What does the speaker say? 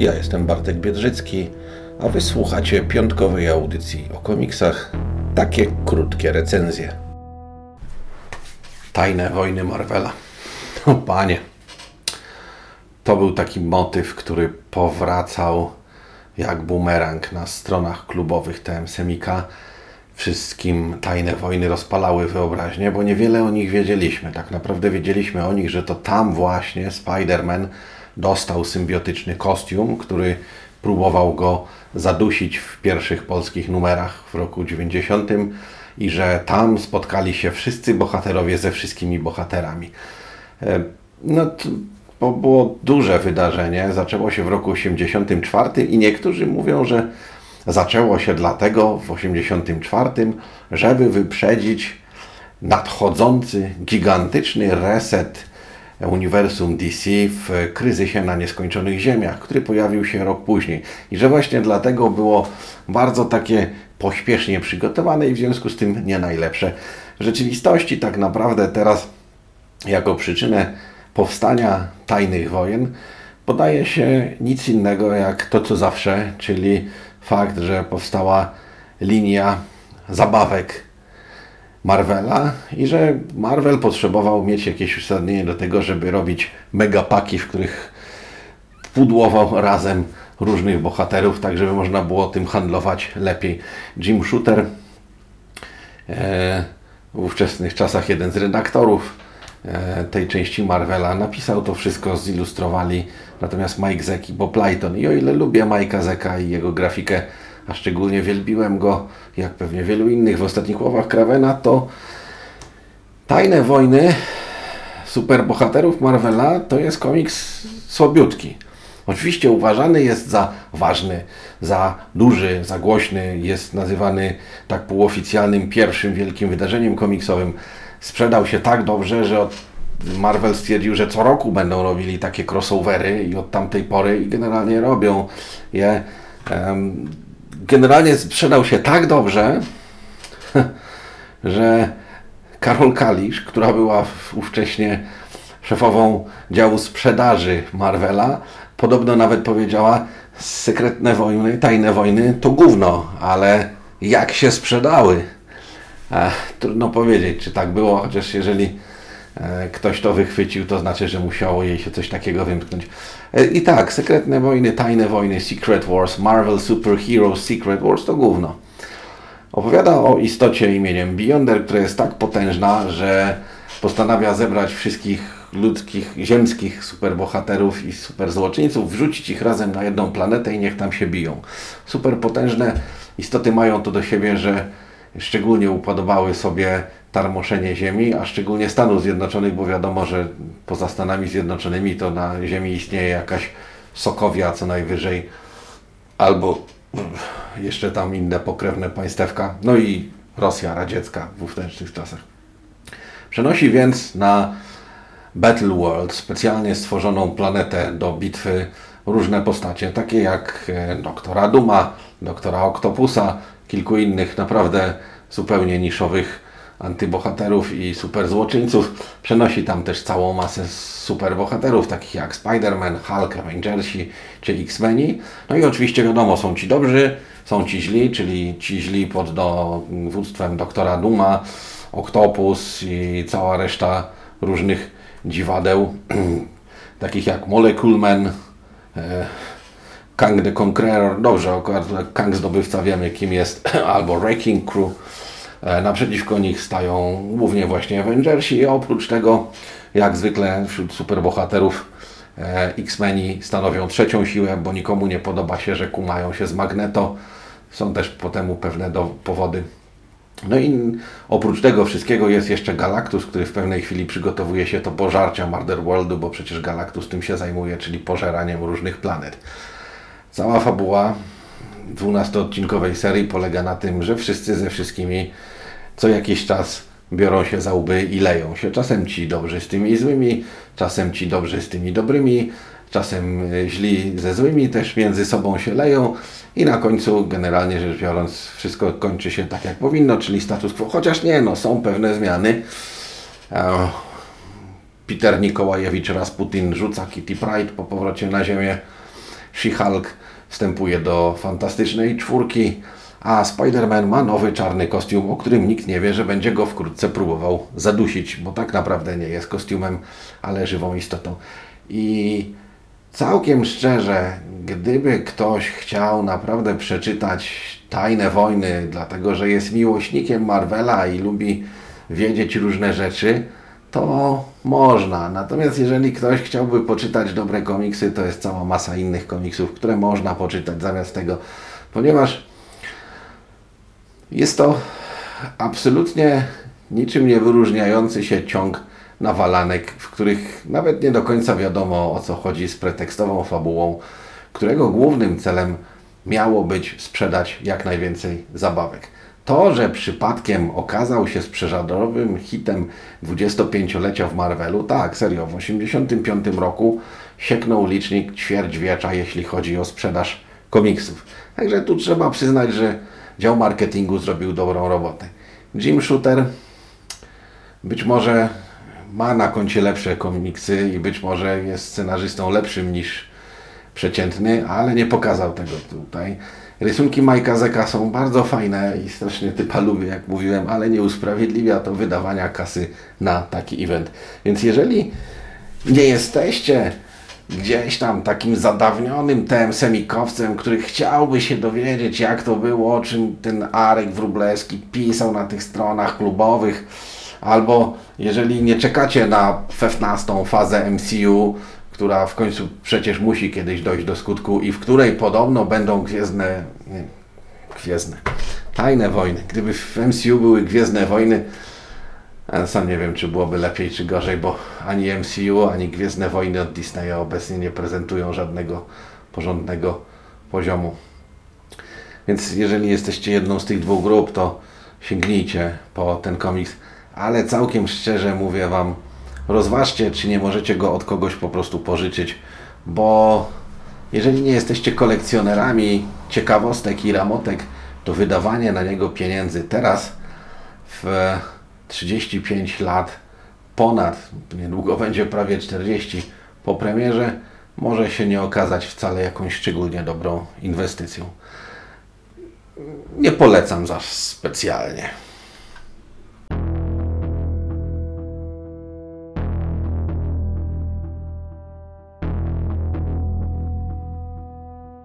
Ja jestem Bartek Biedrzycki, a wysłuchacie piątkowej audycji o komiksach. Takie krótkie recenzje. Tajne wojny Marvela. O panie. To był taki motyw, który powracał jak bumerang na stronach klubowych TM Semika. Wszystkim tajne wojny rozpalały wyobraźnię, bo niewiele o nich wiedzieliśmy. Tak naprawdę wiedzieliśmy o nich, że to tam właśnie Spider-Man dostał symbiotyczny kostium, który próbował go zadusić w pierwszych polskich numerach w roku 90 i że tam spotkali się wszyscy bohaterowie ze wszystkimi bohaterami. E, no to było duże wydarzenie. Zaczęło się w roku 84 i niektórzy mówią, że zaczęło się dlatego w 84, żeby wyprzedzić nadchodzący gigantyczny reset uniwersum DC w kryzysie na nieskończonych ziemiach, który pojawił się rok później. I że właśnie dlatego było bardzo takie pośpiesznie przygotowane i w związku z tym nie najlepsze. W rzeczywistości tak naprawdę teraz jako przyczynę powstania tajnych wojen podaje się nic innego jak to co zawsze, czyli fakt, że powstała linia zabawek Marvela i że Marvel potrzebował mieć jakieś uzasadnienie do tego, żeby robić megapaki, w których pudłował razem różnych bohaterów, tak żeby można było tym handlować lepiej. Jim Shooter, e, w ówczesnych czasach jeden z redaktorów e, tej części Marvela, napisał to wszystko, zilustrowali natomiast Mike Zeck i Bob Lighton. I o ile lubię Mike'a Zecka i jego grafikę, a szczególnie wielbiłem go, jak pewnie wielu innych w ostatnich łowach Kravena, to Tajne Wojny superbohaterów Marvela to jest komiks słabiutki. Oczywiście uważany jest za ważny, za duży, za głośny, jest nazywany tak półoficjalnym pierwszym wielkim wydarzeniem komiksowym. Sprzedał się tak dobrze, że Marvel stwierdził, że co roku będą robili takie crossovery i od tamtej pory i generalnie robią je. Um, generalnie sprzedał się tak dobrze, że Karol Kalisz, która była ówcześnie szefową działu sprzedaży Marvela, podobno nawet powiedziała sekretne wojny, tajne wojny to gówno, ale jak się sprzedały? Ech, trudno powiedzieć, czy tak było, chociaż jeżeli ktoś to wychwycił, to znaczy, że musiało jej się coś takiego wymknąć. E, I tak, sekretne wojny, tajne wojny, Secret Wars, Marvel Super Heroes Secret Wars to gówno. Opowiada o istocie imieniem Beyonder, która jest tak potężna, że postanawia zebrać wszystkich ludzkich, ziemskich superbohaterów i superzłoczyńców, wrzucić ich razem na jedną planetę i niech tam się biją. Superpotężne istoty mają to do siebie, że szczególnie upodobały sobie tarmoszenie Ziemi, a szczególnie Stanów Zjednoczonych, bo wiadomo, że poza Stanami Zjednoczonymi to na Ziemi istnieje jakaś Sokowia co najwyżej, albo jeszcze tam inne pokrewne państewka, no i Rosja radziecka w ówczesnych czasach. Przenosi więc na Battle World, specjalnie stworzoną planetę do bitwy, różne postacie, takie jak e, doktora Duma, doktora Octopusa, kilku innych naprawdę zupełnie niszowych antybohaterów i superzłoczyńców. Przenosi tam też całą masę superbohaterów, takich jak Spider-Man, Hulk, Avengersi czy X-Meni. No i oczywiście wiadomo, są ci dobrzy, są ci źli, czyli ci źli pod dowództwem doktora Duma, Octopus i cała reszta różnych dziwadeł, takich jak Molecule Man, e, Kang the Conqueror, dobrze, Kang zdobywca wiemy kim jest, albo Wrecking Crew. E, naprzeciwko nich stają głównie właśnie Avengersi, a oprócz tego, jak zwykle wśród superbohaterów e, X-Meni stanowią trzecią siłę, bo nikomu nie podoba się, że kumają się z Magneto. Są też po temu pewne do, powody. No i oprócz tego wszystkiego jest jeszcze Galactus, który w pewnej chwili przygotowuje się do pożarcia Murder Worldu, bo przecież Galactus tym się zajmuje, czyli pożeraniem różnych planet. Cała fabuła 12-odcinkowej serii polega na tym, że wszyscy ze wszystkimi co jakiś czas biorą się za łby i leją się. Czasem ci dobrzy z tymi złymi, czasem ci dobrzy z tymi dobrymi, czasem źli ze złymi też między sobą się leją i na końcu generalnie rzecz biorąc wszystko kończy się tak jak powinno, czyli status quo, chociaż nie, no są pewne zmiany. Peter Nikołajewicz Rasputin rzuca Kitty Pride po powrocie na ziemię. She-Hulk wstępuje do fantastycznej czwórki, a Spider-Man ma nowy czarny kostium, o którym nikt nie wie, że będzie go wkrótce próbował zadusić, bo tak naprawdę nie jest kostiumem, ale żywą istotą. I całkiem szczerze, gdyby ktoś chciał naprawdę przeczytać Tajne Wojny, dlatego że jest miłośnikiem Marvela i lubi wiedzieć różne rzeczy, to można. Natomiast jeżeli ktoś chciałby poczytać dobre komiksy, to jest cała masa innych komiksów, które można poczytać zamiast tego, ponieważ jest to absolutnie niczym nie wyróżniający się ciąg nawalanek, w których nawet nie do końca wiadomo o co chodzi z pretekstową fabułą, którego głównym celem miało być sprzedać jak najwięcej zabawek. To, że przypadkiem okazał się sprzedażowym hitem 25-lecia w Marvelu, tak, serio, w 1985 roku sieknął licznik ćwierćwiecza, jeśli chodzi o sprzedaż komiksów. Także tu trzeba przyznać, że dział marketingu zrobił dobrą robotę. Jim Shooter być może ma na koncie lepsze komiksy i być może jest scenarzystą lepszym niż przeciętny, ale nie pokazał tego tutaj. Rysunki Majka Zeka są bardzo fajne i strasznie typa lubię, jak mówiłem, ale nie usprawiedliwia to wydawania kasy na taki event. Więc jeżeli nie jesteście gdzieś tam takim zadawnionym tem semikowcem, który chciałby się dowiedzieć, jak to było, o czym ten Arek Wróblewski pisał na tych stronach klubowych, albo jeżeli nie czekacie na 15 fazę MCU, która w końcu przecież musi kiedyś dojść do skutku i w której podobno będą gwiezdne, nie, gwiezdne, tajne wojny. Gdyby w MCU były gwiezdne wojny, sam nie wiem, czy byłoby lepiej, czy gorzej, bo ani MCU, ani Gwiezdne Wojny od Disneya obecnie nie prezentują żadnego porządnego poziomu. Więc jeżeli jesteście jedną z tych dwóch grup, to sięgnijcie po ten komiks. Ale całkiem szczerze mówię Wam, rozważcie, czy nie możecie go od kogoś po prostu pożyczyć, bo jeżeli nie jesteście kolekcjonerami ciekawostek i ramotek, to wydawanie na niego pieniędzy teraz w 35 lat ponad, niedługo będzie prawie 40 po premierze, może się nie okazać wcale jakąś szczególnie dobrą inwestycją. Nie polecam zaś specjalnie.